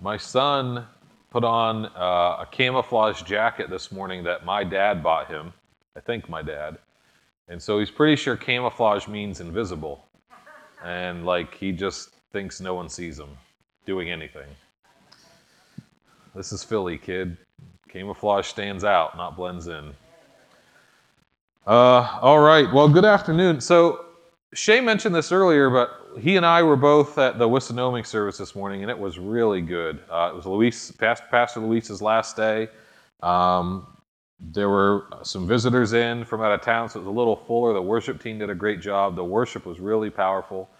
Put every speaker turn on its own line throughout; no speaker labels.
My son put on uh, a camouflage jacket this morning that my dad bought him. I think my dad. And so he's pretty sure camouflage means invisible. And like he just thinks no one sees him doing anything. This is Philly, kid. Camouflage stands out, not blends in. Uh, all right. Well, good afternoon. So Shay mentioned this earlier, but he and I were both at the Wissinoming service this morning, and it was really good. Uh, it was Luis, Pastor Luis's last day. Um, there were some visitors in from out of town, so it was a little fuller. The worship team did a great job. The worship was really powerful.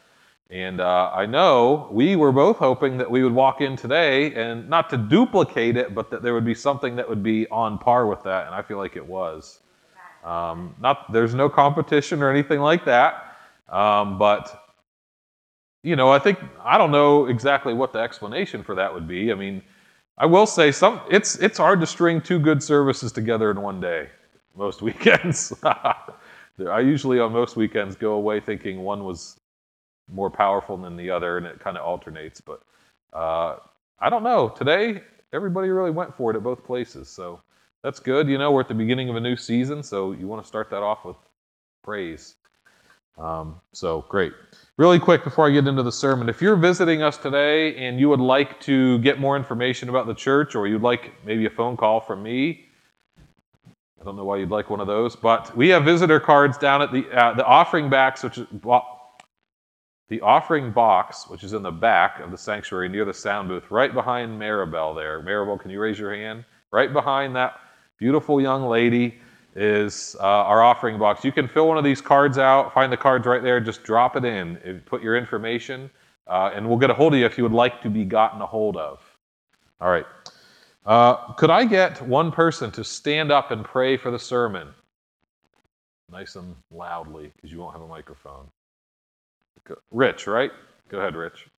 And uh, I know we were both hoping that we would walk in today and not to duplicate it, but that there would be something that would be on par with that. And I feel like it was. Um, not there's no competition or anything like that, um, but you know, I think I don't know exactly what the explanation for that would be. I mean, I will say some it's it's hard to string two good services together in one day most weekends. I usually on most weekends go away thinking one was more powerful than the other, and it kind of alternates. But uh, I don't know. Today, everybody really went for it at both places, so that's good. You know, we're at the beginning of a new season, so you want to start that off with praise. Um, so great. Really quick before I get into the sermon, if you're visiting us today and you would like to get more information about the church, or you'd like maybe a phone call from me, I don't know why you'd like one of those, but we have visitor cards down at the uh, the offering box, which is the offering box, which is in the back of the sanctuary near the sound booth, right behind Maribel. There, Maribel, can you raise your hand? Right behind that beautiful young lady is uh, our offering box. You can fill one of these cards out, find the cards right there, just drop it in, put your information, uh, and we'll get a hold of you if you would like to be gotten a hold of. All right. Uh, could I get one person to stand up and pray for the sermon? Nice and loudly, because you won't have a microphone. Rich, right? Go ahead, Rich.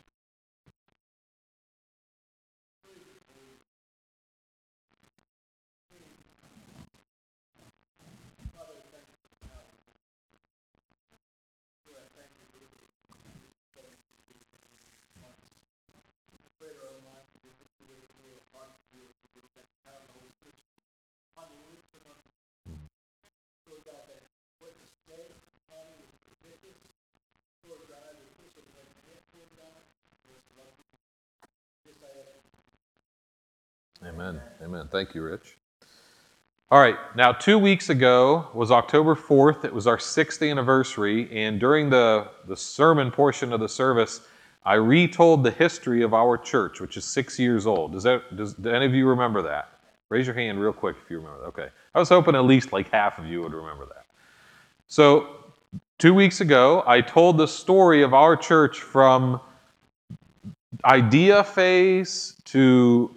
Amen. Amen. Thank you, Rich. All right. Now, two weeks ago was October 4th. It was our sixth anniversary. And during the, the sermon portion of the service, I retold the history of our church, which is six years old. Does, that, does do any of you remember that? Raise your hand real quick if you remember that. Okay. I was hoping at least like half of you would remember that. So, two weeks ago, I told the story of our church from idea phase to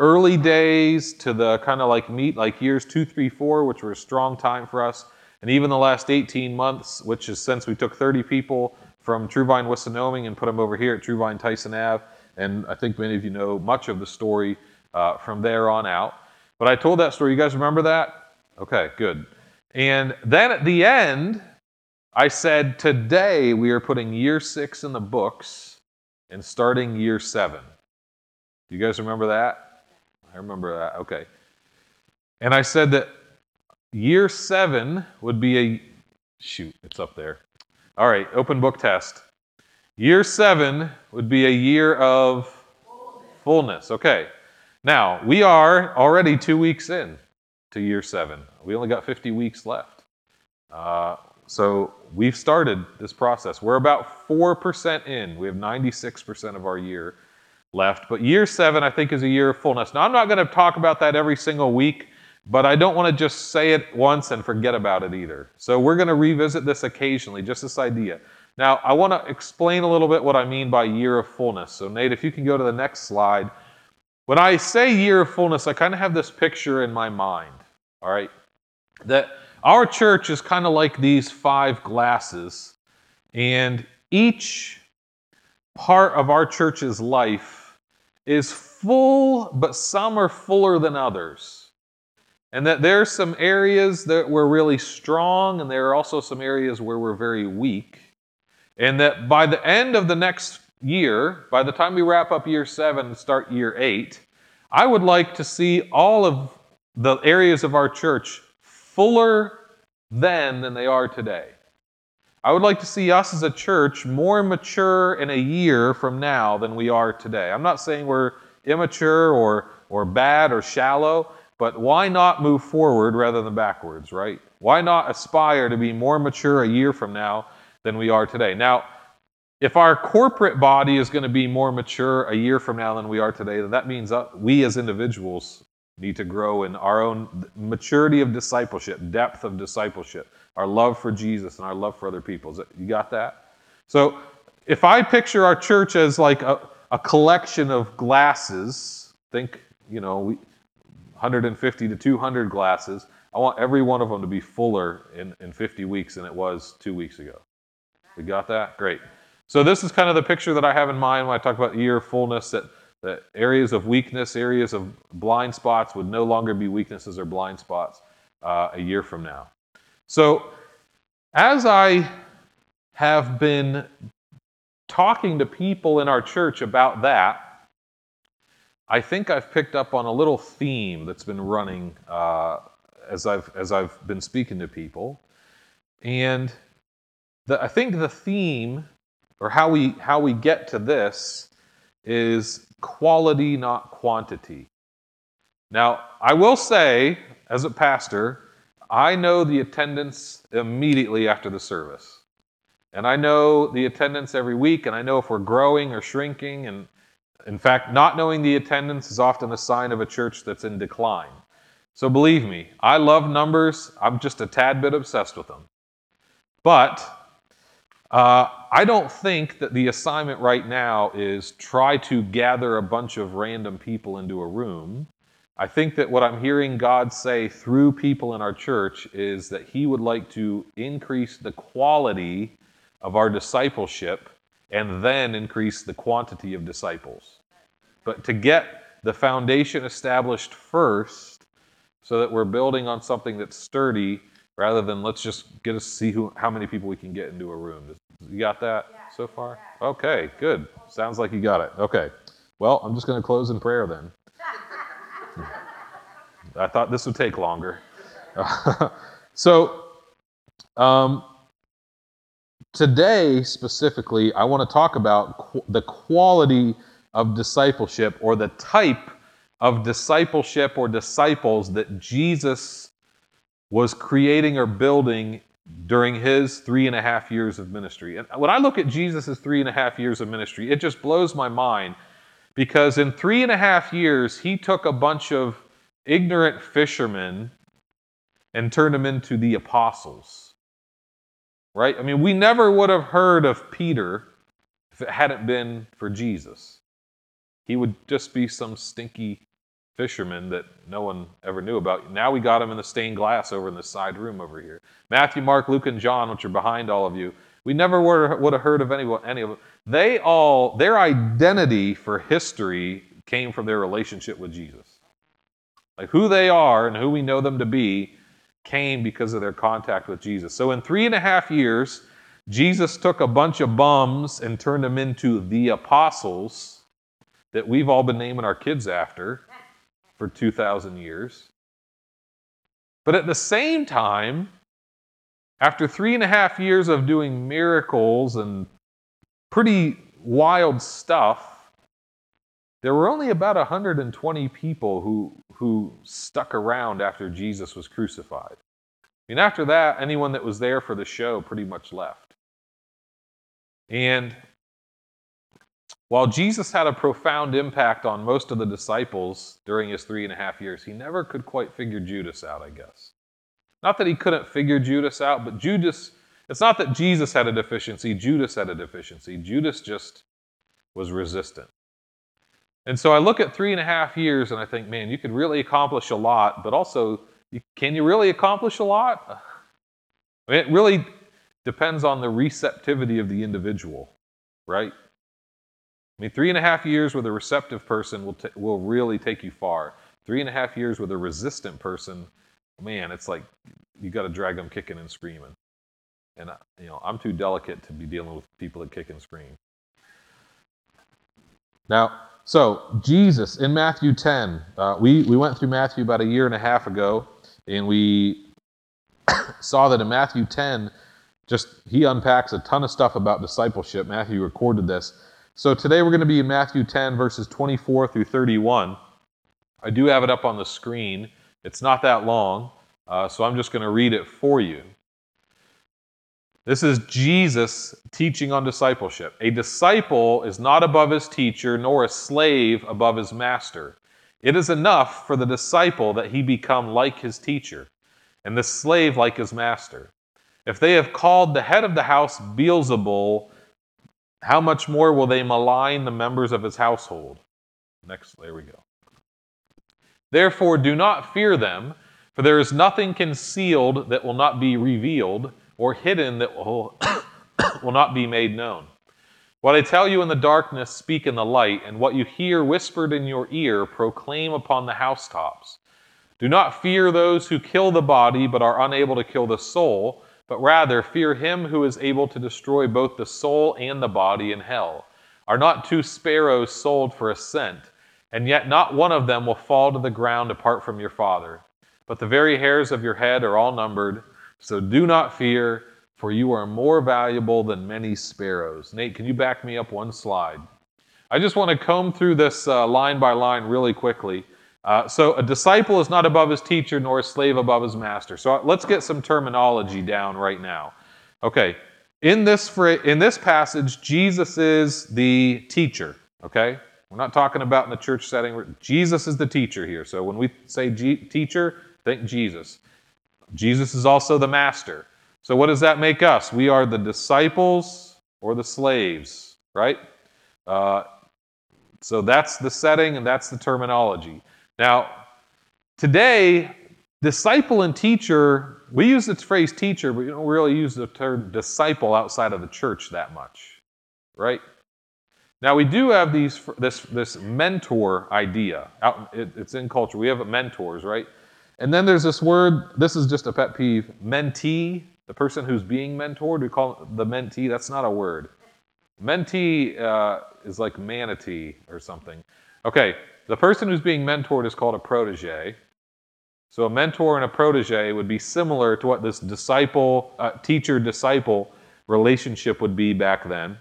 early days to the kind of like meet like years two, three, four, which were a strong time for us, and even the last 18 months, which is since we took 30 people from Truevine Wissinoming and put them over here at Truevine Tyson Ave. And I think many of you know much of the story uh, from there on out. But I told that story. You guys remember that? Okay, good. And then at the end, I said, today we are putting year six in the books and starting year seven. Do you guys remember that? I remember that. Okay. And I said that year seven would be a shoot, it's up there. All right, open book test. Year seven would be a year of fullness. Okay. Now, we are already two weeks in to year seven. We only got 50 weeks left. Uh, so we've started this process. We're about 4% in. We have 96% of our year left. But year seven, I think, is a year of fullness. Now, I'm not going to talk about that every single week, but I don't want to just say it once and forget about it either. So we're going to revisit this occasionally, just this idea. Now, I want to explain a little bit what I mean by year of fullness. So, Nate, if you can go to the next slide. When I say year of fullness, I kind of have this picture in my mind, all right? That our church is kind of like these five glasses, and each part of our church's life is full, but some are fuller than others. And that there are some areas that we're really strong, and there are also some areas where we're very weak. And that by the end of the next year, by the time we wrap up year seven and start year eight, I would like to see all of the areas of our church fuller then than they are today. I would like to see us as a church more mature in a year from now than we are today. I'm not saying we're immature or, or bad or shallow, but why not move forward rather than backwards, right? Why not aspire to be more mature a year from now than we are today? Now, if our corporate body is going to be more mature a year from now than we are today, then that means we as individuals need to grow in our own maturity of discipleship, depth of discipleship, our love for Jesus and our love for other people. That, You got that? So if I picture our church as like a, a collection of glasses, think, you know, 150 to 200 glasses, I want every one of them to be fuller in, in 50 weeks than it was two weeks ago. We got that? Great. So this is kind of the picture that I have in mind when I talk about year fullness that, that areas of weakness, areas of blind spots would no longer be weaknesses or blind spots uh, a year from now. So as I have been talking to people in our church about that, I think I've picked up on a little theme that's been running uh, as I've as I've been speaking to people, and the, I think the theme or how we how we get to this is quality not quantity. Now i will say as a pastor i know the attendance immediately after the service. And i know the attendance every week and i know if we're growing or shrinking. And in fact not knowing the attendance is often a sign of a church that's in decline. So believe me i love numbers. I'm just a tad bit obsessed with them. But uh, I don't think that the assignment right now is try to gather a bunch of random people into a room. I think that what I'm hearing God say through people in our church is that He would like to increase the quality of our discipleship and then increase the quantity of disciples. But to get the foundation established first so that we're building on something that's sturdy rather than let's just get to see who, how many people we can get into a room. You got that yeah. so far? Okay, good. Sounds like you got it. Okay. Well, I'm just going to close in prayer then. I thought this would take longer. so, um, today specifically, I want to talk about qu- the quality of discipleship or the type of discipleship or disciples that Jesus was creating or building during his three and a half years of ministry. And when I look at Jesus' three and a half years of ministry, it just blows my mind because in three and a half years, he took a bunch of ignorant fishermen and turned them into the apostles. Right? I mean, we never would have heard of Peter if it hadn't been for Jesus. He would just be some stinky fisherman that no one ever knew about. Now we got him in the stained glass over in the side room over here. Matthew, Mark, Luke, and John, which are behind all of you, we never would have heard of anyone, any of them. They all, their identity for history came from their relationship with Jesus. Like who they are and who we know them to be came because of their contact with Jesus. So in three and a half years, Jesus took a bunch of bums and turned them into the apostles that we've all been naming our kids after for 2,000 years. But at the same time, after three and a half years of doing miracles and pretty wild stuff, there were only about 120 people who, who stuck around after Jesus was crucified. I mean, after that, anyone that was there for the show pretty much left. And while Jesus had a profound impact on most of the disciples during his three and a half years, he never could quite figure Judas out, I guess. Not that he couldn't figure Judas out, but Judas, it's not that Jesus had a deficiency, Judas had a deficiency. Judas just was resistant. And so I look at three and a half years and I think, man, you could really accomplish a lot, but also, can you really accomplish a lot? I mean, it really depends on the receptivity of the individual, right? I mean, three and a half years with a receptive person will, t- will really take you far. Three and a half years with a resistant person, man, it's like you got to drag them kicking and screaming. And, you know, I'm too delicate to be dealing with people that kick and scream. Now, so Jesus in Matthew 10, uh, we, we went through Matthew about a year and a half ago, and we saw that in Matthew 10, just he unpacks a ton of stuff about discipleship. Matthew recorded this. So today we're going to be in Matthew 10, verses 24 through 31. I do have it up on the screen. It's not that long, uh, so I'm just going to read it for you. This is Jesus teaching on discipleship. A disciple is not above his teacher, nor a slave above his master. It is enough for the disciple that he become like his teacher, and the slave like his master. If they have called the head of the house Beelzebul, how much more will they malign the members of his household? Next, there we go. Therefore, do not fear them, for there is nothing concealed that will not be revealed or hidden that will, will not be made known. What I tell you in the darkness, speak in the light, and what you hear whispered in your ear, proclaim upon the housetops. Do not fear those who kill the body, but are unable to kill the soul, but rather fear him who is able to destroy both the soul and the body in hell. Are not two sparrows sold for a cent, and yet not one of them will fall to the ground apart from your Father? But the very hairs of your head are all numbered. So do not fear, for you are more valuable than many sparrows. Nate, can you back me up one slide? I just want to comb through this uh, line by line really quickly. Uh, so, a disciple is not above his teacher, nor a slave above his master. So, uh, let's get some terminology down right now. Okay, in this, in this passage, Jesus is the teacher. Okay, we're not talking about in the church setting. Jesus is the teacher here. So, when we say teacher, think Jesus. Jesus is also the master. So, what does that make us? We are the disciples or the slaves, right? Uh, so, that's the setting and that's the terminology. Now, today, disciple and teacher, we use the phrase teacher, but we don't really use the term disciple outside of the church that much, right? Now we do have these this this mentor idea. Out, it, it's in culture. We have mentors, right? And then there's this word, this is just a pet peeve, mentee, the person who's being mentored. We call it the mentee. That's not a word. Mentee uh, is like manatee or something. Okay, the person who's being mentored is called a protege. So a mentor and a protege would be similar to what this disciple, uh, teacher disciple relationship would be back then.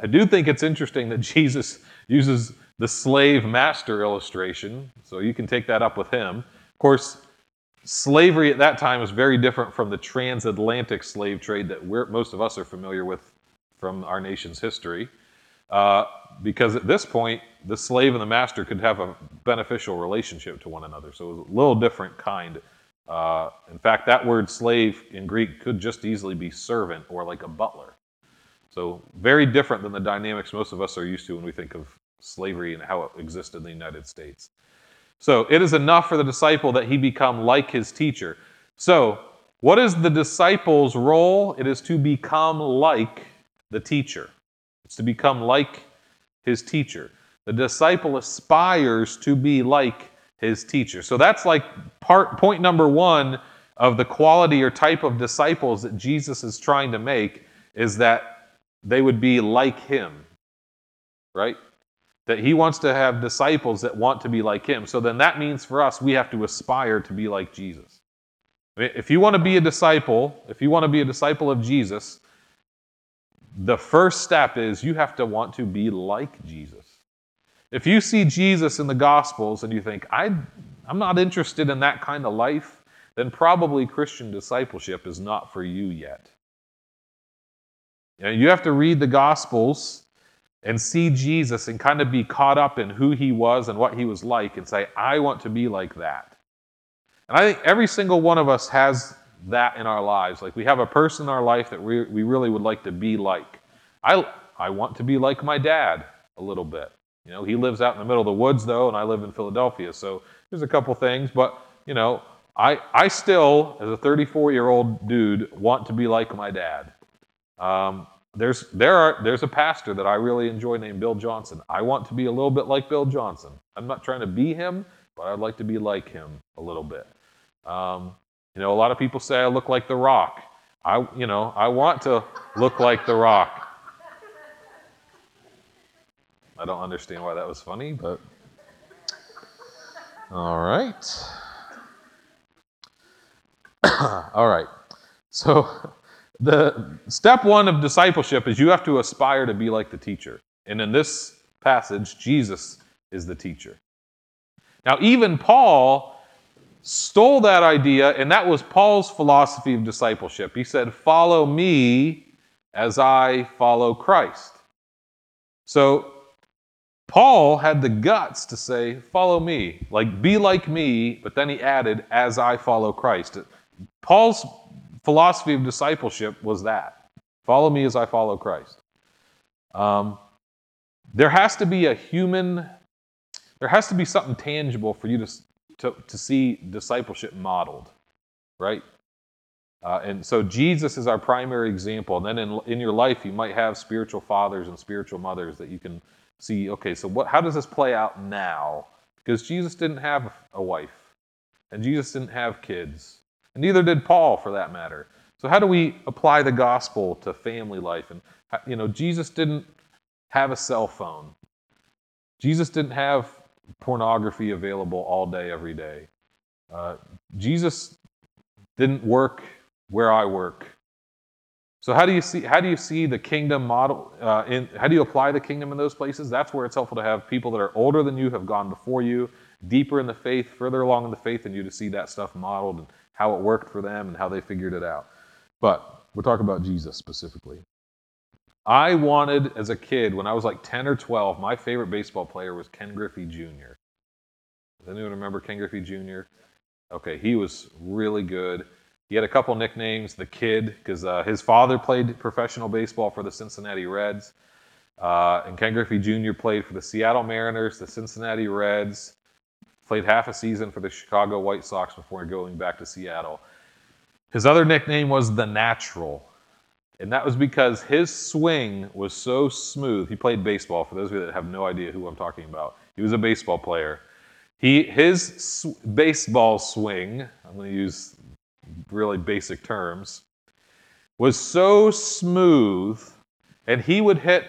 I do think it's interesting that Jesus uses the slave master illustration, so you can take that up with him. Of course, slavery at that time was very different from the transatlantic slave trade that most of us are familiar with from our nation's history. Uh, because at this point, the slave and the master could have a beneficial relationship to one another. So it was a little different kind. Uh, in fact, that word slave in Greek could just easily be servant or like a butler. So very different than the dynamics most of us are used to when we think of slavery and how it existed in the United States. So it is enough for the disciple that he become like his teacher. So, what is the disciple's role? It is to become like the teacher. It's to become like his teacher. The disciple aspires to be like his teacher. So that's like part point number 1 of the quality or type of disciples that Jesus is trying to make is that they would be like him. Right? That he wants to have disciples that want to be like him. So then that means for us, we have to aspire to be like Jesus. If you want to be a disciple, if you want to be a disciple of Jesus, the first step is you have to want to be like Jesus. If you see Jesus in the Gospels and you think, I, I'm not interested in that kind of life, then probably Christian discipleship is not for you yet. You, you have to read the Gospels and see Jesus and kind of be caught up in who he was and what he was like and say, I want to be like that. And I think every single one of us has that in our lives. Like we have a person in our life that we, we really would like to be like. I, I want to be like my dad a little bit. You know, he lives out in the middle of the woods though, and I live in Philadelphia. So there's a couple things, but you know, I, I still, as a 34 year old dude, want to be like my dad. Um, there's there are there's a pastor that I really enjoy named Bill Johnson. I want to be a little bit like Bill Johnson. I'm not trying to be him, but I'd like to be like him a little bit. Um, you know, a lot of people say I look like The Rock. I you know I want to look like The Rock. I don't understand why that was funny, but all right. all right. So, the step one of discipleship is you have to aspire to be like the teacher. And in this passage, Jesus is the teacher. Now, even Paul stole that idea, and that was Paul's philosophy of discipleship. He said, Follow me as I follow Christ. So, Paul had the guts to say, Follow me, like be like me, but then he added, As I follow Christ. Paul's philosophy of discipleship was that follow me as I follow Christ. Um, there has to be a human, there has to be something tangible for you to, to, to see discipleship modeled, right? Uh, and so Jesus is our primary example. And then in, in your life, you might have spiritual fathers and spiritual mothers that you can see, okay, so what, how does this play out now? Because Jesus didn't have a wife, and Jesus didn't have kids, and neither did Paul, for that matter. So, how do we apply the gospel to family life? And, you know, Jesus didn't have a cell phone, Jesus didn't have pornography available all day, every day. Uh, Jesus didn't work where I work. So how do you see how do you see the kingdom model? Uh, in how do you apply the kingdom in those places? That's where it's helpful to have people that are older than you, have gone before you, deeper in the faith, further along in the faith than you, to see that stuff modeled and how it worked for them and how they figured it out. But we're talking about Jesus specifically. I wanted, as a kid, when I was like 10 or 12, my favorite baseball player was Ken Griffey Jr. Does anyone remember Ken Griffey Jr.? Okay, he was really good. He had a couple nicknames, the Kid, because uh, his father played professional baseball for the Cincinnati Reds. Uh, and Ken Griffey Jr. played for the Seattle Mariners, the Cincinnati Reds, played half a season for the Chicago White Sox before going back to Seattle. His other nickname was the Natural, and that was because his swing was so smooth. He played baseball, for those of you that have no idea who I'm talking about. He was a baseball player. He, his sw- baseball swing, I'm going to use really basic terms, was so smooth, and he would hit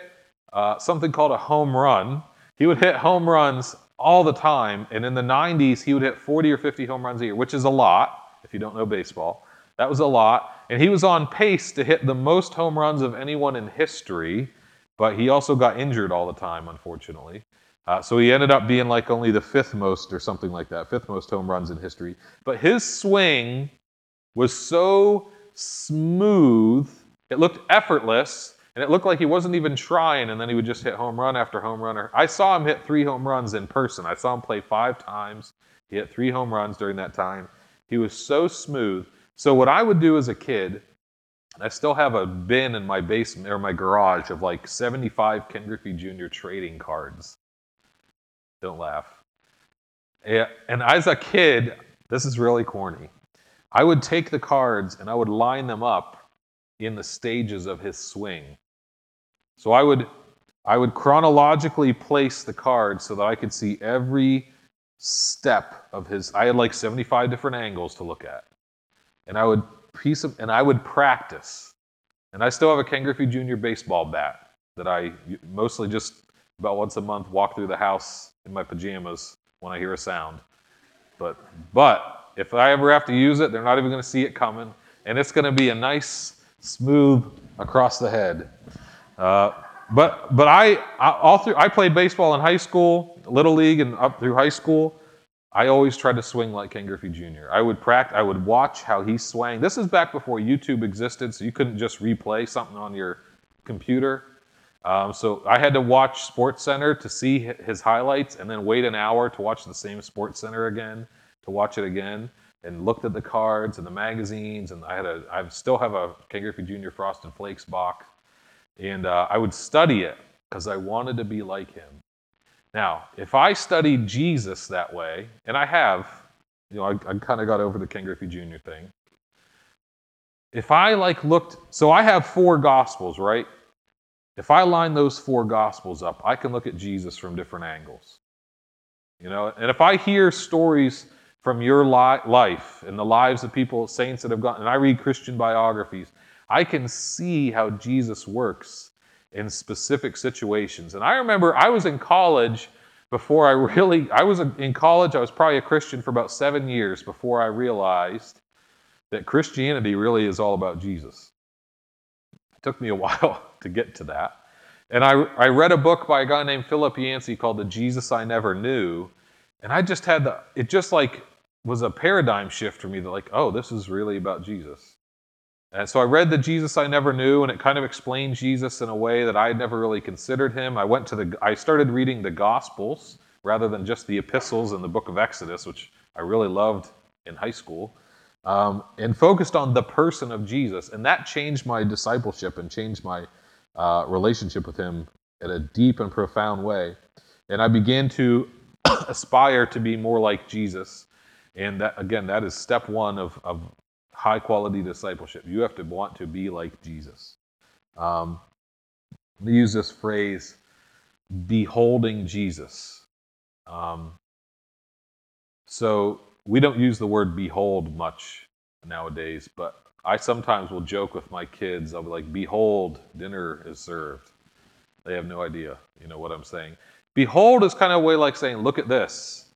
uh, something called a home run. He would hit home runs all the time. And in the 90s, he would hit 40 or 50 home runs a year, which is a lot if you don't know baseball. That was a lot. And he was on pace to hit the most home runs of anyone in history, but he also got injured all the time, unfortunately. Uh, so he ended up being like only the fifth most or something like that, fifth most home runs in history. But his swing was so smooth, it looked effortless, and it looked like he wasn't even trying, and then he would just hit home run after home run. I saw him hit three home runs in person. I saw him play five times. He hit three home runs during that time. He was so smooth. So what I would do as a kid, I still have a bin in my basement or my garage of like 75 Ken Griffey Jr. trading cards. Don't laugh. And as a kid, this is really corny. I would take the cards and I would line them up in the stages of his swing. So I would I would chronologically place the cards so that I could see every step of his I had like 75 different angles to look at. And I would piece of and I would practice. And I still have a Ken Griffey Jr. baseball bat that I mostly just about once a month walk through the house in my pajamas when I hear a sound. But but if I ever have to use it, they're not even going to see it coming, and it's going to be a nice smooth across the head. Uh, but but I, I, all through I played baseball in high school, little league, and up through high school. I always tried to swing like Ken Griffey Jr. I would practice. I would watch how he swung. This is back before YouTube existed, so you couldn't just replay something on your computer. Um, so I had to watch Sports Center to see his highlights, and then wait an hour to watch the same Sports Center again to watch it again. And looked at the cards and the magazines, and I had a. I still have a Ken Griffey Jr. Frosted Flakes box and uh, I would study it because I wanted to be like him. Now, if I studied Jesus that way, and I have, you know, I, I kind of got over the Ken Griffey Jr. thing. If I like looked, so I have four gospels, right? If I line those four gospels up, I can look at Jesus from different angles. You know, and if I hear stories from your li- life and the lives of people, saints that have gone, and I read Christian biographies, I can see how Jesus works in specific situations. And I remember I was in college before I really, I was in college, I was probably a Christian for about seven years before I realized that Christianity really is all about Jesus. It took me a while to get to that. And I, I read a book by a guy named Philip Yancey called The Jesus I Never Knew. And I just had the, it just like was a paradigm shift for me that, like, oh, this is really about Jesus. And so I read the Jesus I Never Knew, and it kind of explained Jesus in a way that I had never really considered him. I went to the, I started reading the Gospels rather than just the epistles in the book of Exodus, which I really loved in high school, um, and focused on the person of Jesus. And that changed my discipleship and changed my uh, relationship with him in a deep and profound way. And I began to aspire to be more like Jesus. And that, again, that is step one of, of high quality discipleship. You have to want to be like Jesus. Um, we use this phrase, beholding Jesus. Um, so we don't use the word behold much nowadays, but I sometimes will joke with my kids. I'll be like, "Behold, dinner is served." They have no idea, you know what I'm saying. Behold is kind of a way like saying, "Look at this."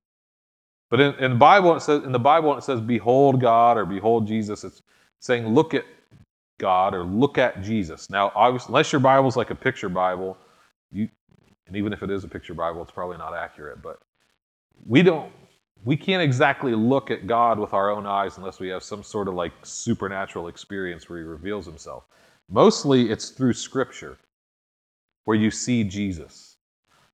But in, in the Bible, it says in the Bible, it says, "Behold God" or "Behold Jesus." It's saying, "Look at God" or "Look at Jesus." Now, obviously, unless your Bible's like a picture Bible, you, and even if it is a picture Bible, it's probably not accurate. But we don't, we can't exactly look at God with our own eyes unless we have some sort of like supernatural experience where He reveals Himself. Mostly, it's through Scripture where you see Jesus.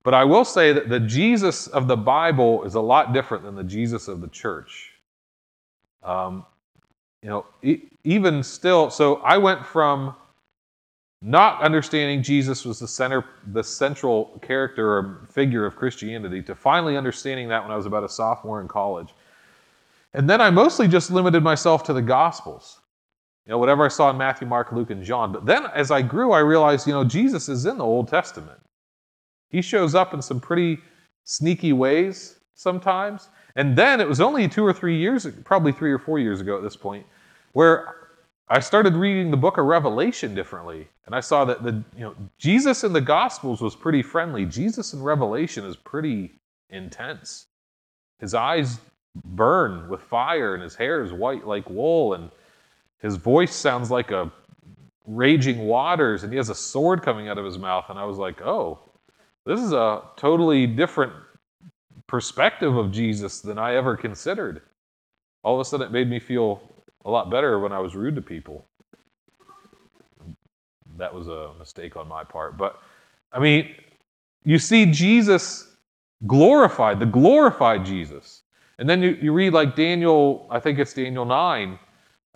But I will say that the Jesus of the Bible is a lot different than the Jesus of the church. Um, you know, e- even still, so I went from not understanding Jesus was the center, the central character or figure of Christianity, to finally understanding that when I was about a sophomore in college. And then I mostly just limited myself to the Gospels. You know, whatever I saw in Matthew, Mark, Luke, and John. But then as I grew, I realized, you know, Jesus is in the Old Testament. He shows up in some pretty sneaky ways sometimes. And then it was only two or three years, probably three or four years ago at this point, where I started reading the book of Revelation differently. And I saw that the you know Jesus in the Gospels was pretty friendly. Jesus in Revelation is pretty intense. His eyes burn with fire and his hair is white like wool and his voice sounds like a raging waters and he has a sword coming out of his mouth and I was like, "Oh, this is a totally different perspective of Jesus than I ever considered. All of a sudden, it made me feel a lot better when I was rude to people. That was a mistake on my part. But, I mean, you see Jesus glorified, the glorified Jesus. And then you, you read like Daniel, I think it's Daniel 9,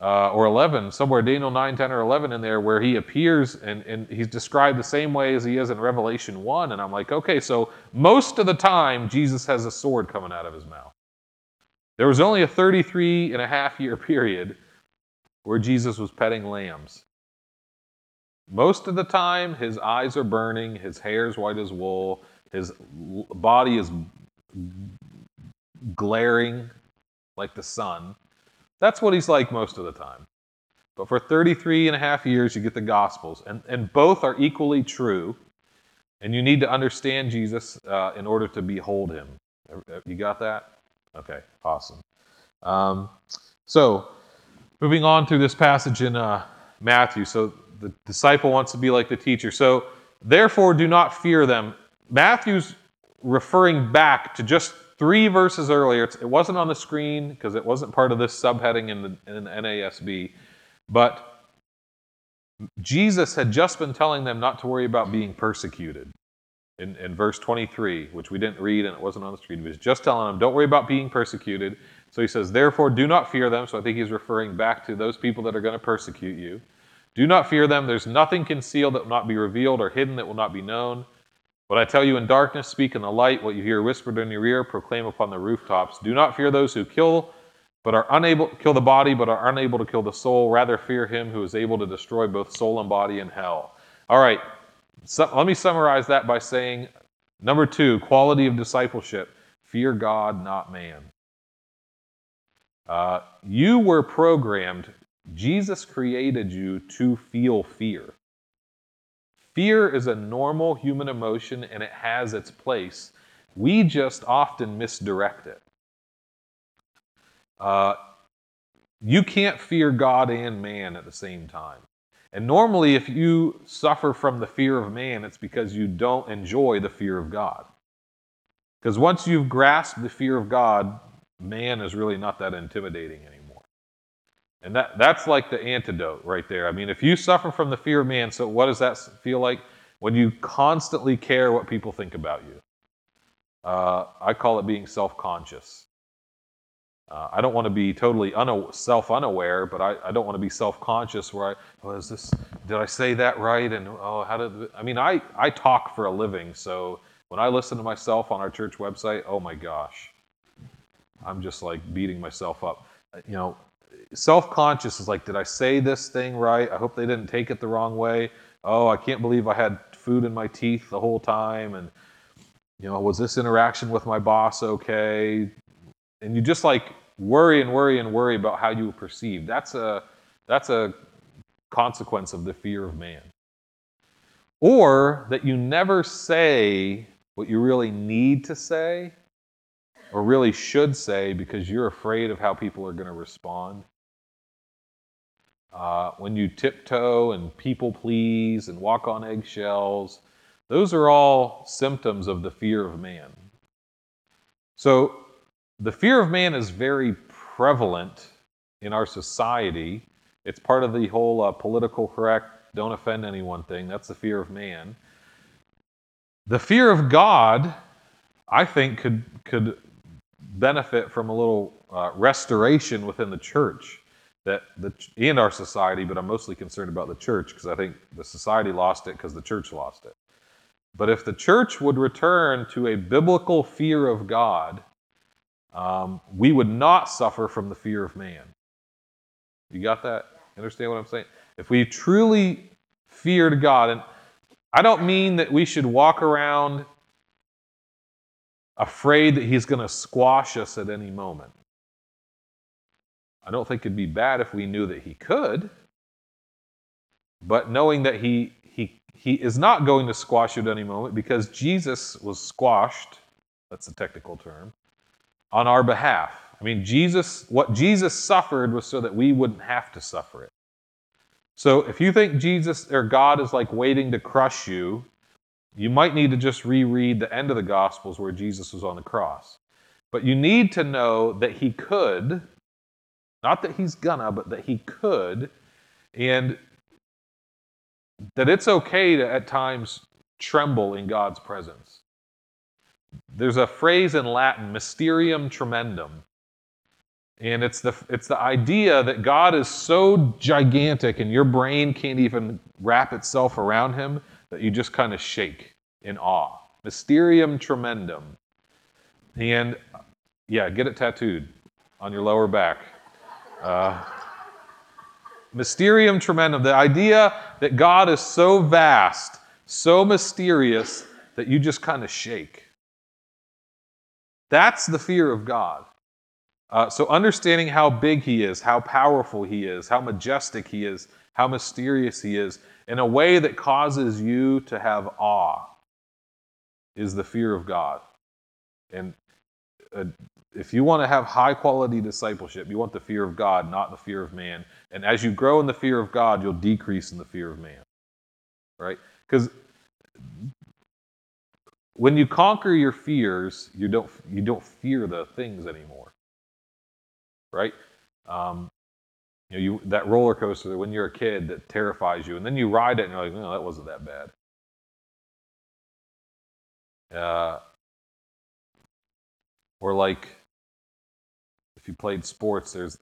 uh, or 11, somewhere Daniel 9, 10, or 11 in there, where he appears and, and he's described the same way as he is in Revelation 1. And I'm like, okay, so most of the time, Jesus has a sword coming out of his mouth. There was only a 33 and a half year period where Jesus was petting lambs. Most of the time, his eyes are burning, his hair is white as wool, his body is glaring like the sun. That's what he's like most of the time. But for 33 and a half years, you get the Gospels, and, and both are equally true. And you need to understand Jesus uh, in order to behold him. You got that? Okay, awesome. Um, so, moving on through this passage in uh, Matthew. So, the disciple wants to be like the teacher. So, therefore, do not fear them. Matthew's referring back to just three verses earlier. It wasn't on the screen because it wasn't part of this subheading in the, in the NASB, but Jesus had just been telling them not to worry about being persecuted. In, in verse 23, which we didn't read and it wasn't on the screen, he was just telling them, don't worry about being persecuted. So he says, therefore, do not fear them. So I think he's referring back to those people that are going to persecute you. Do not fear them. There's nothing concealed that will not be revealed or hidden that will not be known. What I tell you in darkness, speak in the light. What you hear whispered in your ear, proclaim upon the rooftops. Do not fear those who kill, but are unable kill the body, but are unable to kill the soul. Rather fear him who is able to destroy both soul and body in hell. All right. So, let me summarize that by saying number two, quality of discipleship: fear God, not man. Uh, you were programmed. Jesus created you to feel fear. Fear is a normal human emotion and it has its place. We just often misdirect it. Uh, you can't fear God and man at the same time. And normally, if you suffer from the fear of man, it's because you don't enjoy the fear of God. Because once you've grasped the fear of God, man is really not that intimidating anymore. And that, that's like the antidote right there. I mean, if you suffer from the fear of man, so what does that feel like? When you constantly care what people think about you. Uh, I call it being self conscious. Uh, I don't want to be totally self unaware, but I, I don't want to be self conscious where I, oh, is this, did I say that right? And oh, how did, I mean, I, I talk for a living, so when I listen to myself on our church website, oh my gosh, I'm just like beating myself up. You know, self conscious is like, did I say this thing right? I hope they didn't take it the wrong way. Oh, I can't believe I had food in my teeth the whole time. And, you know, was this interaction with my boss okay? And you just like worry and worry and worry about how you perceive. That's a, that's a consequence of the fear of man. Or that you never say what you really need to say or really should say because you're afraid of how people are going to respond uh, when you tiptoe and people please and walk on eggshells, those are all symptoms of the fear of man. So, the fear of man is very prevalent in our society. It's part of the whole uh, political correct, don't offend anyone thing. That's the fear of man. The fear of God, I think, could, could benefit from a little uh, restoration within the church that the in our society, but I'm mostly concerned about the church because I think the society lost it because the church lost it. But if the church would return to a biblical fear of God, um, we would not suffer from the fear of man. You got that? Understand what I'm saying? If we truly feared God, and I don't mean that we should walk around afraid that He's going to squash us at any moment. I don't think it'd be bad if we knew that he could. But knowing that he, he, he is not going to squash it at any moment because Jesus was squashed, that's a technical term, on our behalf. I mean, Jesus, what Jesus suffered was so that we wouldn't have to suffer it. So if you think Jesus or God is like waiting to crush you, you might need to just reread the end of the Gospels where Jesus was on the cross. But you need to know that he could not that he's gonna, but that he could. And that it's okay to at times tremble in God's presence. There's a phrase in Latin, mysterium tremendum. And it's the, it's the idea that God is so gigantic and your brain can't even wrap itself around him that you just kind of shake in awe. Mysterium tremendum. And yeah, get it tattooed on your lower back. Uh, mysterium tremendum, the idea that God is so vast, so mysterious, that you just kind of shake. That's the fear of God. Uh, so, understanding how big He is, how powerful He is, how majestic He is, how mysterious He is, in a way that causes you to have awe, is the fear of God. And uh, if you want to have high quality discipleship, you want the fear of God, not the fear of man. And as you grow in the fear of God, you'll decrease in the fear of man. Right? Because when you conquer your fears, you don't you don't fear the things anymore. Right? Um, you know, you that roller coaster when you're a kid that terrifies you, and then you ride it and you're like, no, that wasn't that bad. Uh, or like if you played sports, there's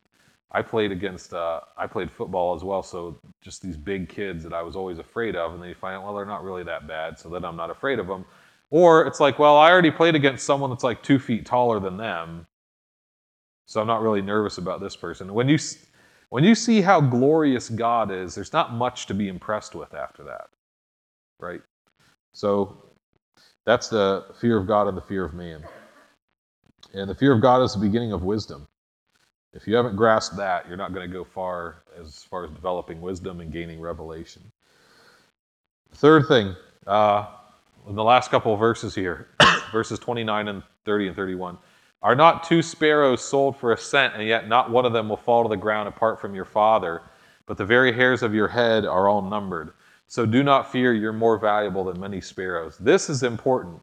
I played against uh, I played football as well, so just these big kids that I was always afraid of, and then you find out well they're not really that bad, so then I'm not afraid of them. Or it's like well I already played against someone that's like two feet taller than them, so I'm not really nervous about this person. When you when you see how glorious God is, there's not much to be impressed with after that, right? So that's the fear of God and the fear of man. And the fear of God is the beginning of wisdom. If you haven't grasped that, you're not going to go far as far as developing wisdom and gaining revelation. Third thing, uh, in the last couple of verses here, verses 29 and 30 and 31. Are not two sparrows sold for a cent, and yet not one of them will fall to the ground apart from your Father? But the very hairs of your head are all numbered. So do not fear, you're more valuable than many sparrows. This is important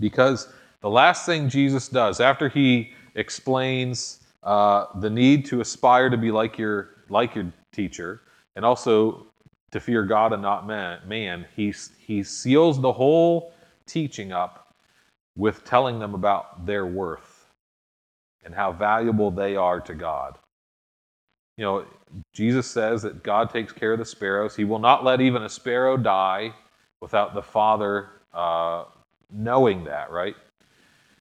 because the last thing Jesus does, after he explains uh, the need to aspire to be like your, like your teacher, and also to fear God and not man, man he, he seals the whole teaching up with telling them about their worth and how valuable they are to God. You know, Jesus says that God takes care of the sparrows. He will not let even a sparrow die without the Father uh, knowing that, right?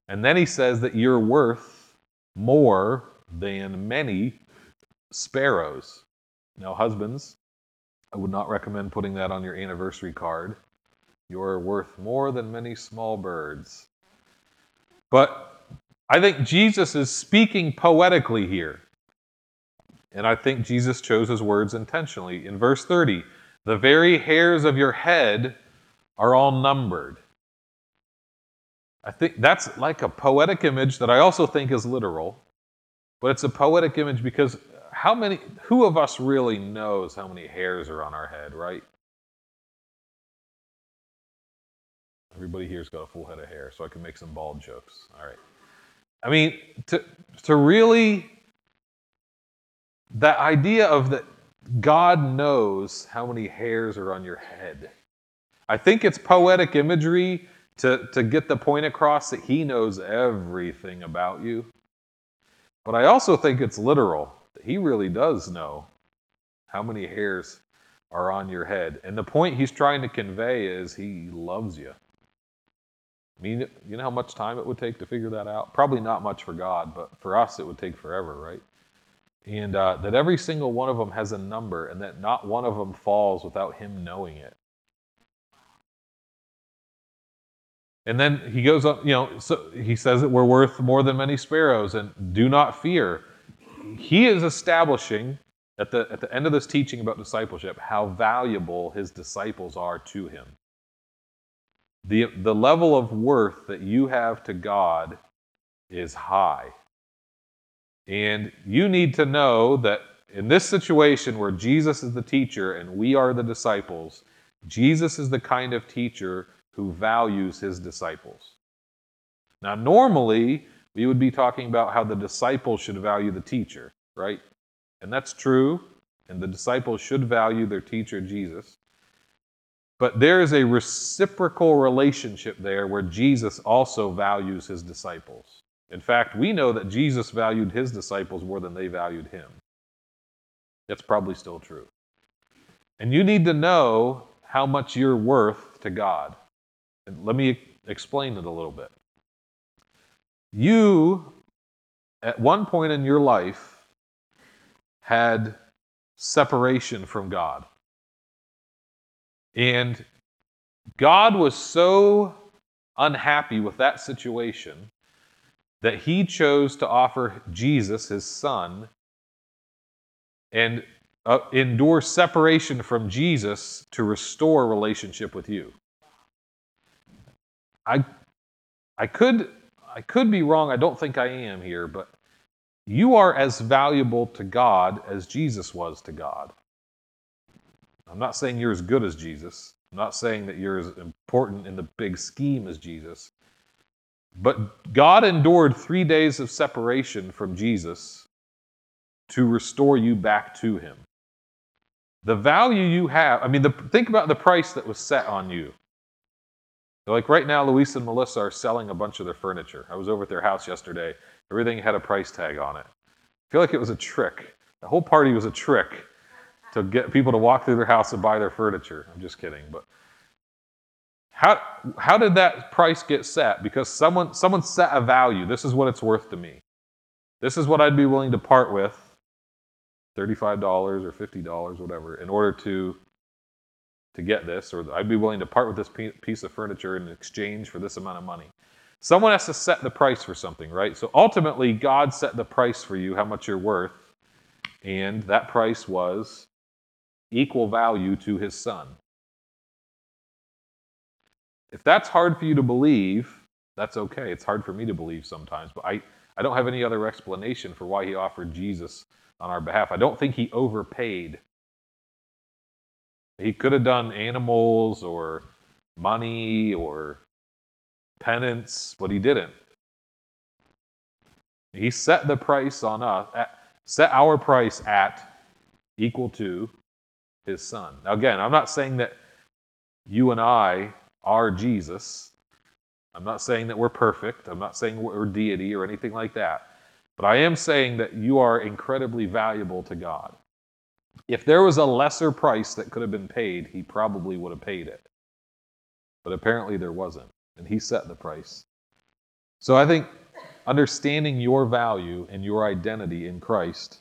And then he says that you're worth more than many sparrows. Now, husbands, I would not recommend putting that on your anniversary card. You're worth more than many small birds. But I think Jesus is speaking poetically here. And I think Jesus chose his words intentionally. In verse 30, the very hairs of your head are all numbered. I think that's like a poetic image that I also think is literal. But it's a poetic image because how many who of us really knows how many hairs are on our head, right? Everybody here's got a full head of hair, so I can make some bald jokes. All right. I mean, to, to really, that idea of that God knows how many hairs are on your head. I think it's poetic imagery to, to get the point across that He knows everything about you. But I also think it's literal. He really does know how many hairs are on your head. And the point He's trying to convey is He loves you. Mean, you know how much time it would take to figure that out? Probably not much for God, but for us, it would take forever, right? And uh, that every single one of them has a number, and that not one of them falls without Him knowing it. And then he goes up, you know, so he says that we're worth more than many sparrows, and do not fear. He is establishing at the, at the end of this teaching about discipleship how valuable his disciples are to him. The, the level of worth that you have to God is high. And you need to know that in this situation where Jesus is the teacher and we are the disciples, Jesus is the kind of teacher who values his disciples. Now, normally, we would be talking about how the disciples should value the teacher, right? And that's true, and the disciples should value their teacher, Jesus. But there is a reciprocal relationship there where Jesus also values his disciples. In fact, we know that Jesus valued his disciples more than they valued him. That's probably still true. And you need to know how much you're worth to God. And let me explain it a little bit. You, at one point in your life, had separation from God. And God was so unhappy with that situation that he chose to offer Jesus, his son, and uh, endure separation from Jesus to restore relationship with you. I, I could, I could be wrong. I don't think I am here, but you are as valuable to God as Jesus was to God. I'm not saying you're as good as Jesus. I'm not saying that you're as important in the big scheme as Jesus. But God endured three days of separation from Jesus to restore you back to Him. The value you have, I mean, the, think about the price that was set on you. Like right now, Luis and Melissa are selling a bunch of their furniture. I was over at their house yesterday. Everything had a price tag on it. I feel like it was a trick. The whole party was a trick to get people to walk through their house and buy their furniture. I'm just kidding, but how how did that price get set? Because someone someone set a value. This is what it's worth to me. This is what I'd be willing to part with, $35 or $50, whatever, in order to to get this, or I'd be willing to part with this piece of furniture in exchange for this amount of money. Someone has to set the price for something, right? So ultimately, God set the price for you, how much you're worth, and that price was equal value to his son. if that's hard for you to believe, that's okay. It's hard for me to believe sometimes, but I, I don't have any other explanation for why he offered Jesus on our behalf. I don't think he overpaid. He could have done animals or money or penance, but he didn't. He set the price on us, set our price at equal to his son. Now, again, I'm not saying that you and I are Jesus. I'm not saying that we're perfect. I'm not saying we're deity or anything like that. But I am saying that you are incredibly valuable to God. If there was a lesser price that could have been paid, he probably would have paid it. But apparently there wasn't, and he set the price. So I think understanding your value and your identity in Christ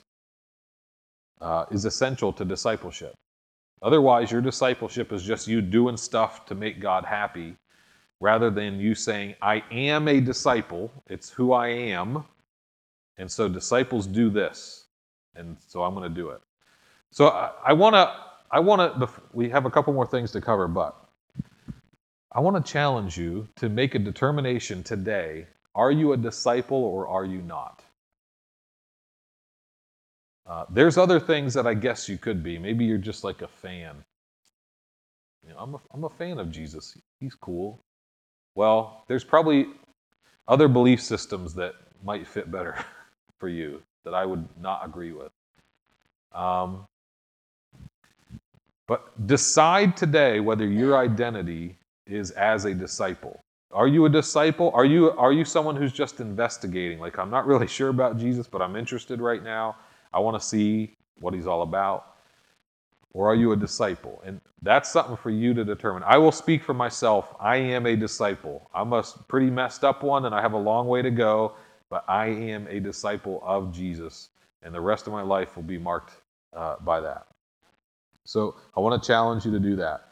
uh, is essential to discipleship. Otherwise, your discipleship is just you doing stuff to make God happy rather than you saying, I am a disciple. It's who I am. And so disciples do this. And so I'm going to do it. So I want to, I want to, we have a couple more things to cover, but I want to challenge you to make a determination today are you a disciple or are you not? Uh, there's other things that I guess you could be. Maybe you're just like a fan. You know, I'm, a, I'm a fan of Jesus. He's cool. Well, there's probably other belief systems that might fit better for you that I would not agree with. Um, but decide today whether your identity is as a disciple. Are you a disciple? Are you, are you someone who's just investigating? Like, I'm not really sure about Jesus, but I'm interested right now. I want to see what he's all about. Or are you a disciple? And that's something for you to determine. I will speak for myself. I am a disciple. I'm a pretty messed up one, and I have a long way to go, but I am a disciple of Jesus. And the rest of my life will be marked uh, by that. So I want to challenge you to do that.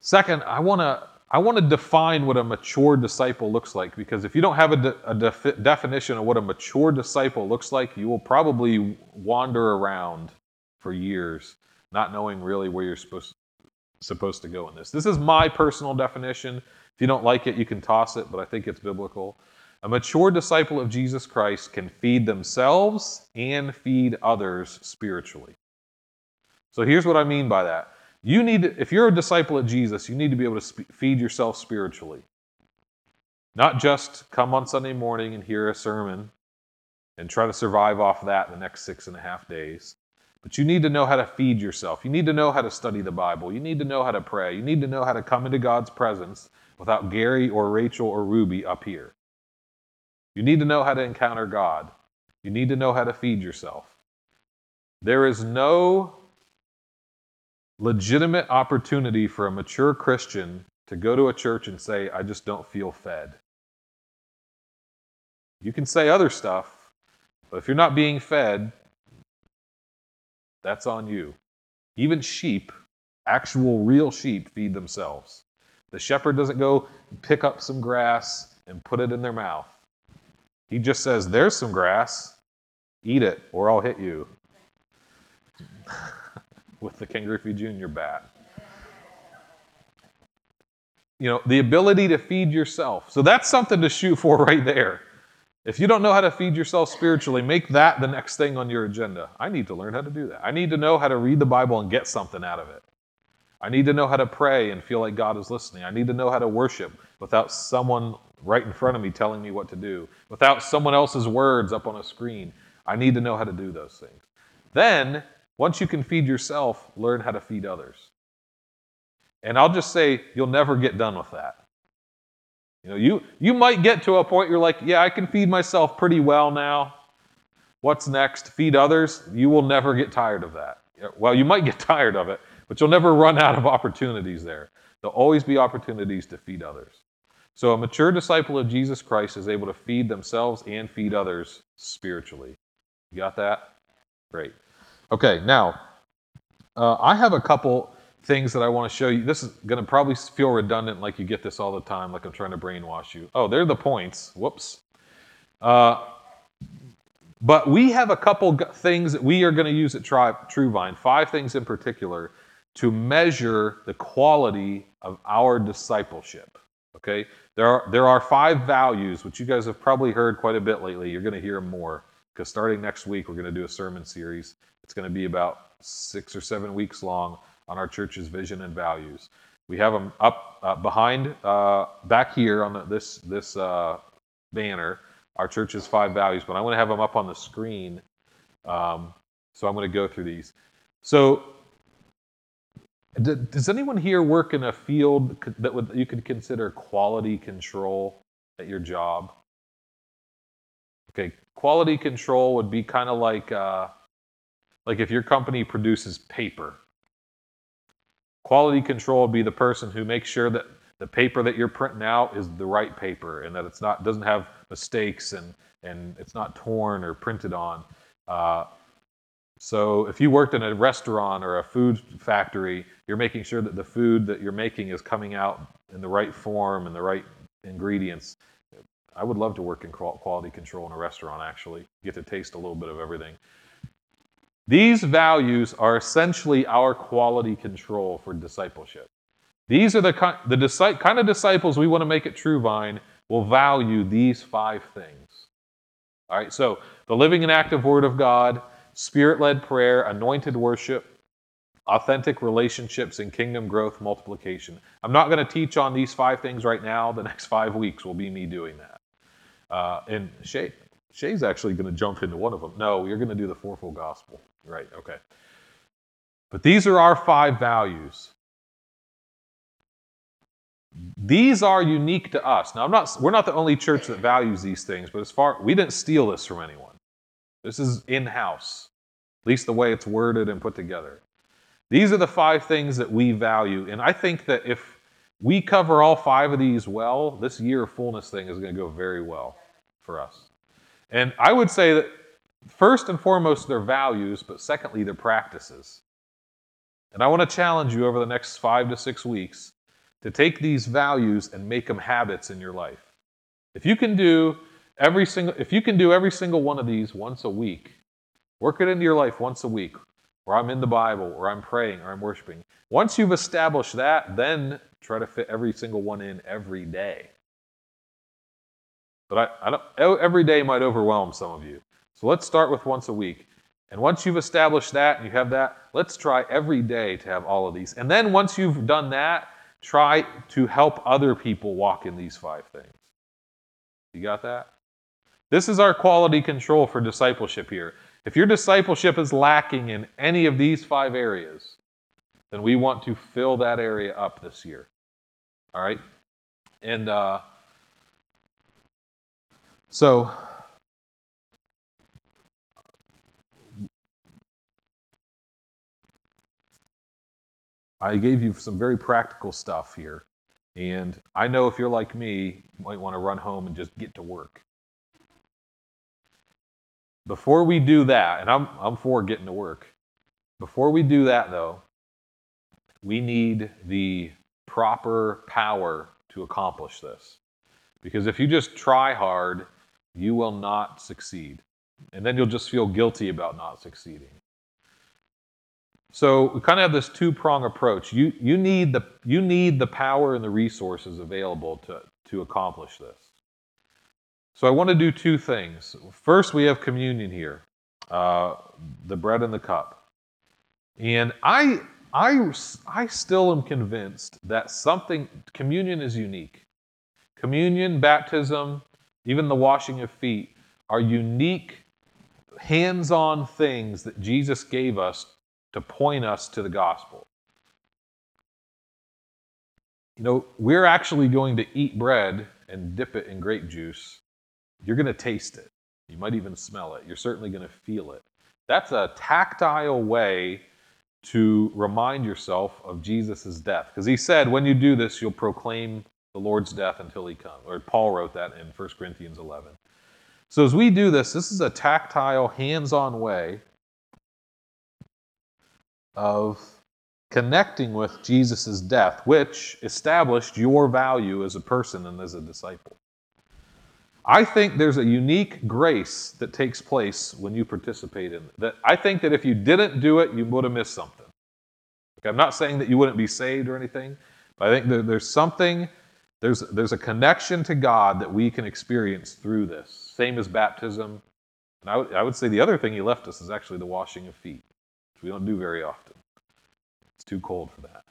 Second, I want to I want to define what a mature disciple looks like because if you don't have a, de- a def- definition of what a mature disciple looks like, you will probably wander around for years not knowing really where you're supposed supposed to go in this. This is my personal definition. If you don't like it, you can toss it, but I think it's biblical. A mature disciple of Jesus Christ can feed themselves and feed others spiritually. So here's what I mean by that. You need, to, if you're a disciple of Jesus, you need to be able to sp- feed yourself spiritually. Not just come on Sunday morning and hear a sermon and try to survive off that the next six and a half days. But you need to know how to feed yourself. You need to know how to study the Bible. You need to know how to pray. You need to know how to come into God's presence without Gary or Rachel or Ruby up here. You need to know how to encounter God. You need to know how to feed yourself. There is no legitimate opportunity for a mature Christian to go to a church and say, I just don't feel fed. You can say other stuff, but if you're not being fed, that's on you. Even sheep, actual real sheep, feed themselves. The shepherd doesn't go pick up some grass and put it in their mouth. He just says, There's some grass, eat it, or I'll hit you with the Ken Griffey Jr. bat. You know, the ability to feed yourself. So that's something to shoot for right there. If you don't know how to feed yourself spiritually, make that the next thing on your agenda. I need to learn how to do that. I need to know how to read the Bible and get something out of it. I need to know how to pray and feel like God is listening. I need to know how to worship without someone right in front of me telling me what to do, without someone else's words up on a screen. I need to know how to do those things. Then once you can feed yourself, learn how to feed others. And I'll just say, you'll never get done with that. You know, you, you might get to a point you're like, yeah, I can feed myself pretty well now. What's next? Feed others? You will never get tired of that. Well, you might get tired of it, but you'll never run out of opportunities there. There'll always be opportunities to feed others. So a mature disciple of Jesus Christ is able to feed themselves and feed others spiritually. You got that? Great. Okay, now, uh, I have a couple things that I want to show you. This is going to probably feel redundant, like you get this all the time, like I'm trying to brainwash you. Oh, they're the points. Whoops. Uh, but we have a couple things that we are going to use at Tri- TrueVine, five things in particular to measure the quality of our discipleship. Okay? There are, there are five values, which you guys have probably heard quite a bit lately. You're going to hear more because starting next week, we're going to do a sermon series. It's going to be about six or seven weeks long on our church's vision and values. We have them up uh, behind, uh, back here on the, this, this uh, banner, our church's five values, but I want to have them up on the screen. Um, so I'm going to go through these. So, does anyone here work in a field that would, you could consider quality control at your job? Okay, quality control would be kind of like uh, like if your company produces paper. Quality control would be the person who makes sure that the paper that you're printing out is the right paper and that it's not doesn't have mistakes and and it's not torn or printed on. Uh, so if you worked in a restaurant or a food factory, you're making sure that the food that you're making is coming out in the right form and the right ingredients. I would love to work in quality control in a restaurant, actually. get to taste a little bit of everything. These values are essentially our quality control for discipleship. These are the, kind, the kind of disciples we want to make at True Vine will value these five things. All right, so the living and active Word of God, spirit led prayer, anointed worship, authentic relationships, and kingdom growth multiplication. I'm not going to teach on these five things right now. The next five weeks will be me doing that. Uh, and Shay, Shay's actually going to jump into one of them. No, you're going to do the fourfold gospel. Right, okay. But these are our five values. These are unique to us. Now, I'm not, we're not the only church that values these things, but as far, we didn't steal this from anyone. This is in house, at least the way it's worded and put together. These are the five things that we value. And I think that if we cover all five of these well, this year of fullness thing is going to go very well for us. And I would say that first and foremost, their values, but secondly, their practices. And I want to challenge you over the next five to six weeks to take these values and make them habits in your life. If you can do Every single, if you can do every single one of these once a week, work it into your life once a week, where I'm in the Bible, or I'm praying, or I'm worshiping. Once you've established that, then try to fit every single one in every day. But I, I don't, every day might overwhelm some of you. So let's start with once a week. And once you've established that and you have that, let's try every day to have all of these. And then once you've done that, try to help other people walk in these five things. You got that? This is our quality control for discipleship here. If your discipleship is lacking in any of these five areas, then we want to fill that area up this year. All right? And uh, so, I gave you some very practical stuff here. And I know if you're like me, you might want to run home and just get to work. Before we do that, and I'm, I'm for getting to work, before we do that, though, we need the proper power to accomplish this. Because if you just try hard, you will not succeed. And then you'll just feel guilty about not succeeding. So we kind of have this two-prong approach. You, you, need the, you need the power and the resources available to, to accomplish this. So I want to do two things. First, we have communion here, uh, the bread and the cup. And I, I, I still am convinced that something, communion is unique. Communion, baptism, even the washing of feet are unique, hands on things that Jesus gave us to point us to the gospel. You know, we're actually going to eat bread and dip it in grape juice you're going to taste it. You might even smell it. You're certainly going to feel it. That's a tactile way to remind yourself of Jesus' death. Because he said, when you do this, you'll proclaim the Lord's death until he comes. Or Paul wrote that in 1 Corinthians 11. So as we do this, this is a tactile, hands on way of connecting with Jesus' death, which established your value as a person and as a disciple. I think there's a unique grace that takes place when you participate in. That I think that if you didn't do it, you would have missed something. Okay, I'm not saying that you wouldn't be saved or anything, but I think there, there's something, there's, there's a connection to God that we can experience through this. Same as baptism. And I would, I would say the other thing he left us is actually the washing of feet, which we don't do very often. It's too cold for that.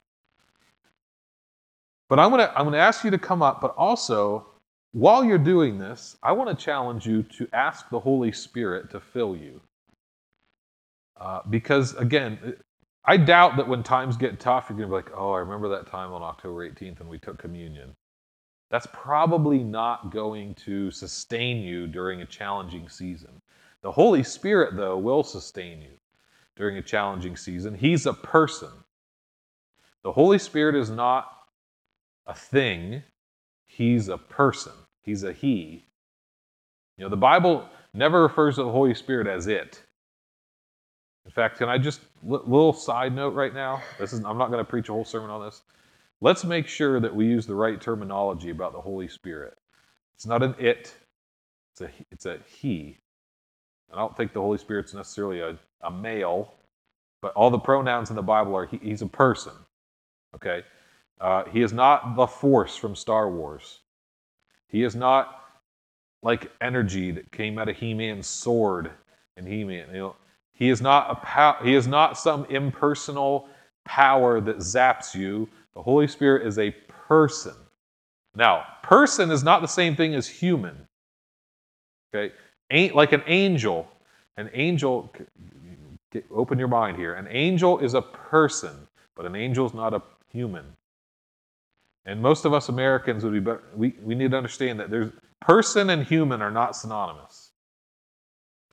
But I'm going to I'm going to ask you to come up, but also while you're doing this, I want to challenge you to ask the Holy Spirit to fill you. Uh, because again, I doubt that when times get tough, you're going to be like, oh, I remember that time on October 18th when we took communion. That's probably not going to sustain you during a challenging season. The Holy Spirit, though, will sustain you during a challenging season. He's a person. The Holy Spirit is not a thing, He's a person. He's a He. You know, the Bible never refers to the Holy Spirit as it. In fact, can I just little side note right now? This is I'm not going to preach a whole sermon on this. Let's make sure that we use the right terminology about the Holy Spirit. It's not an it. It's a it's a he. I don't think the Holy Spirit's necessarily a, a male, but all the pronouns in the Bible are he, he's a person. Okay? Uh, he is not the force from Star Wars. He is not like energy that came out of He-Man's sword and He-Man. You know, he is not a pow- he is not some impersonal power that zaps you. The Holy Spirit is a person. Now, person is not the same thing as human. Okay? Ain't like an angel. An angel get, open your mind here. An angel is a person, but an angel is not a human. And most of us Americans would be better. We, we need to understand that there's person and human are not synonymous.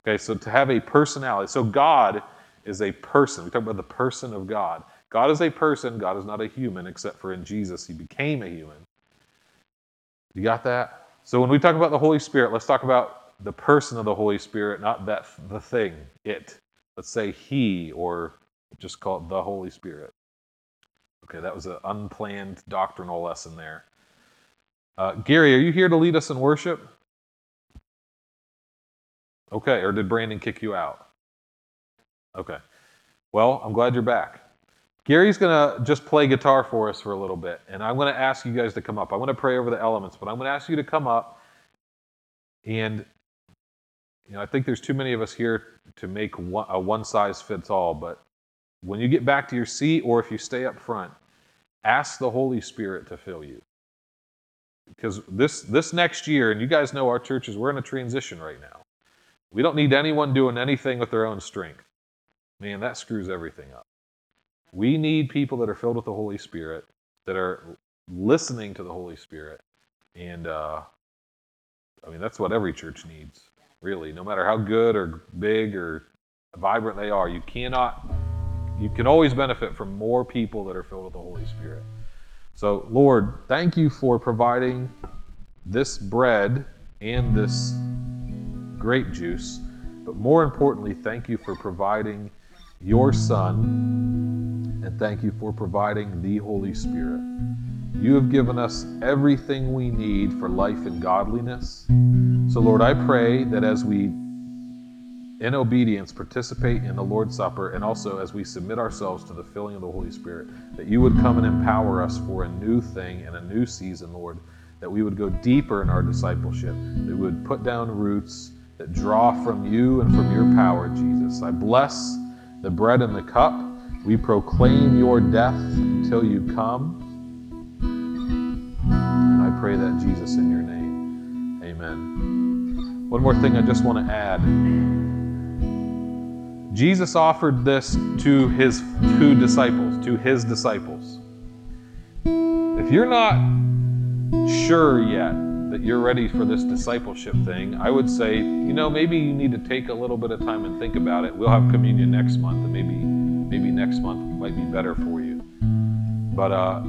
Okay, so to have a personality. So God is a person. We talk about the person of God. God is a person. God is not a human, except for in Jesus, he became a human. You got that? So when we talk about the Holy Spirit, let's talk about the person of the Holy Spirit, not that the thing, it. Let's say he, or just call it the Holy Spirit. Okay, that was an unplanned doctrinal lesson there. Uh, Gary, are you here to lead us in worship? Okay, or did Brandon kick you out? Okay. Well, I'm glad you're back. Gary's going to just play guitar for us for a little bit, and I'm going to ask you guys to come up. I'm going to pray over the elements, but I'm going to ask you to come up. And, you know, I think there's too many of us here to make one, a one size fits all, but when you get back to your seat or if you stay up front, ask the Holy Spirit to fill you. Because this, this next year, and you guys know our churches, we're in a transition right now. We don't need anyone doing anything with their own strength. Man, that screws everything up. We need people that are filled with the Holy Spirit, that are listening to the Holy Spirit. And uh, I mean, that's what every church needs, really. No matter how good or big or vibrant they are, you cannot, you can always benefit from more people that are filled with the Holy Spirit. So, Lord, thank you for providing this bread and this grape juice. But more importantly, thank you for providing your Son, and thank you for providing the Holy Spirit. You have given us everything we need for life and godliness. So, Lord, I pray that as we, in obedience, participate in the Lord's Supper, and also as we submit ourselves to the filling of the Holy Spirit, that you would come and empower us for a new thing and a new season, Lord, that we would go deeper in our discipleship, that we would put down roots that draw from you and from your power, Jesus. I bless the bread and the cup. We proclaim your death until you come. And I pray that, Jesus, in your name. Amen. One more thing I just want to add. Jesus offered this to his two disciples, to his disciples. If you're not sure yet that you're ready for this discipleship thing, I would say, you know, maybe you need to take a little bit of time and think about it. We'll have communion next month, and maybe maybe next month might be better for you. But uh,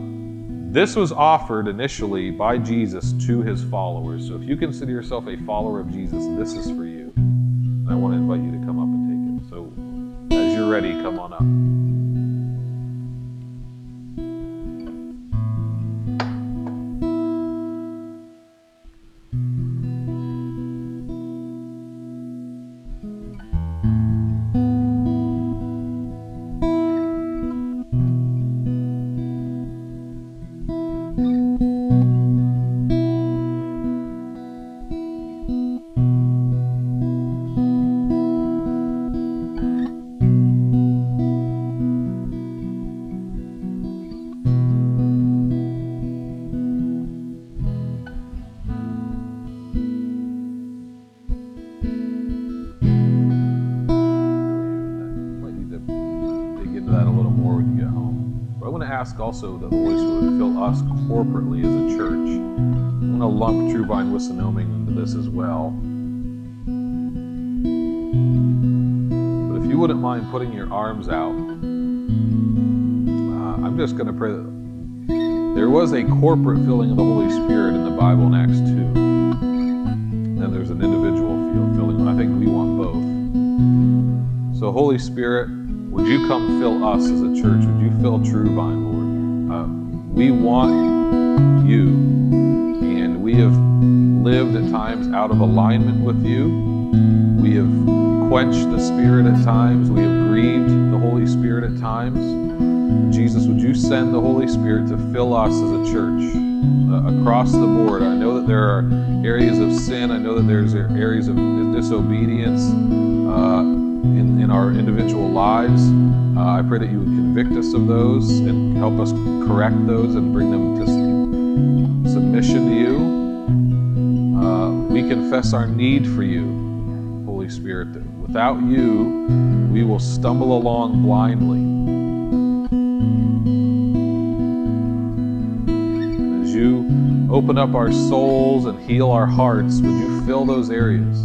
this was offered initially by Jesus to his followers. So if you consider yourself a follower of Jesus, this is for you. And I want to invite you to come up and take it. So as you're ready, come on up. Ask also that the Holy Spirit would fill us corporately as a church. I'm going to lump True Vine Wissinoming into this as well. But if you wouldn't mind putting your arms out, uh, I'm just going to pray that there was a corporate filling of the Holy Spirit in the Bible in Acts 2. Then there's an individual filling. I think we want both. So, Holy Spirit, would you come fill us as a church? Would you fill True Vine, we want you, and we have lived at times out of alignment with you. We have quenched the Spirit at times. We have grieved the Holy Spirit at times. Jesus, would you send the Holy Spirit to fill us as a church uh, across the board? I know that there are areas of sin. I know that there's areas of disobedience uh, in, our individual lives. Uh, I pray that you would convict us of those and help us correct those and bring them to submission to you. Uh, we confess our need for you, Holy Spirit, that without you, we will stumble along blindly. As you open up our souls and heal our hearts? Would you fill those areas?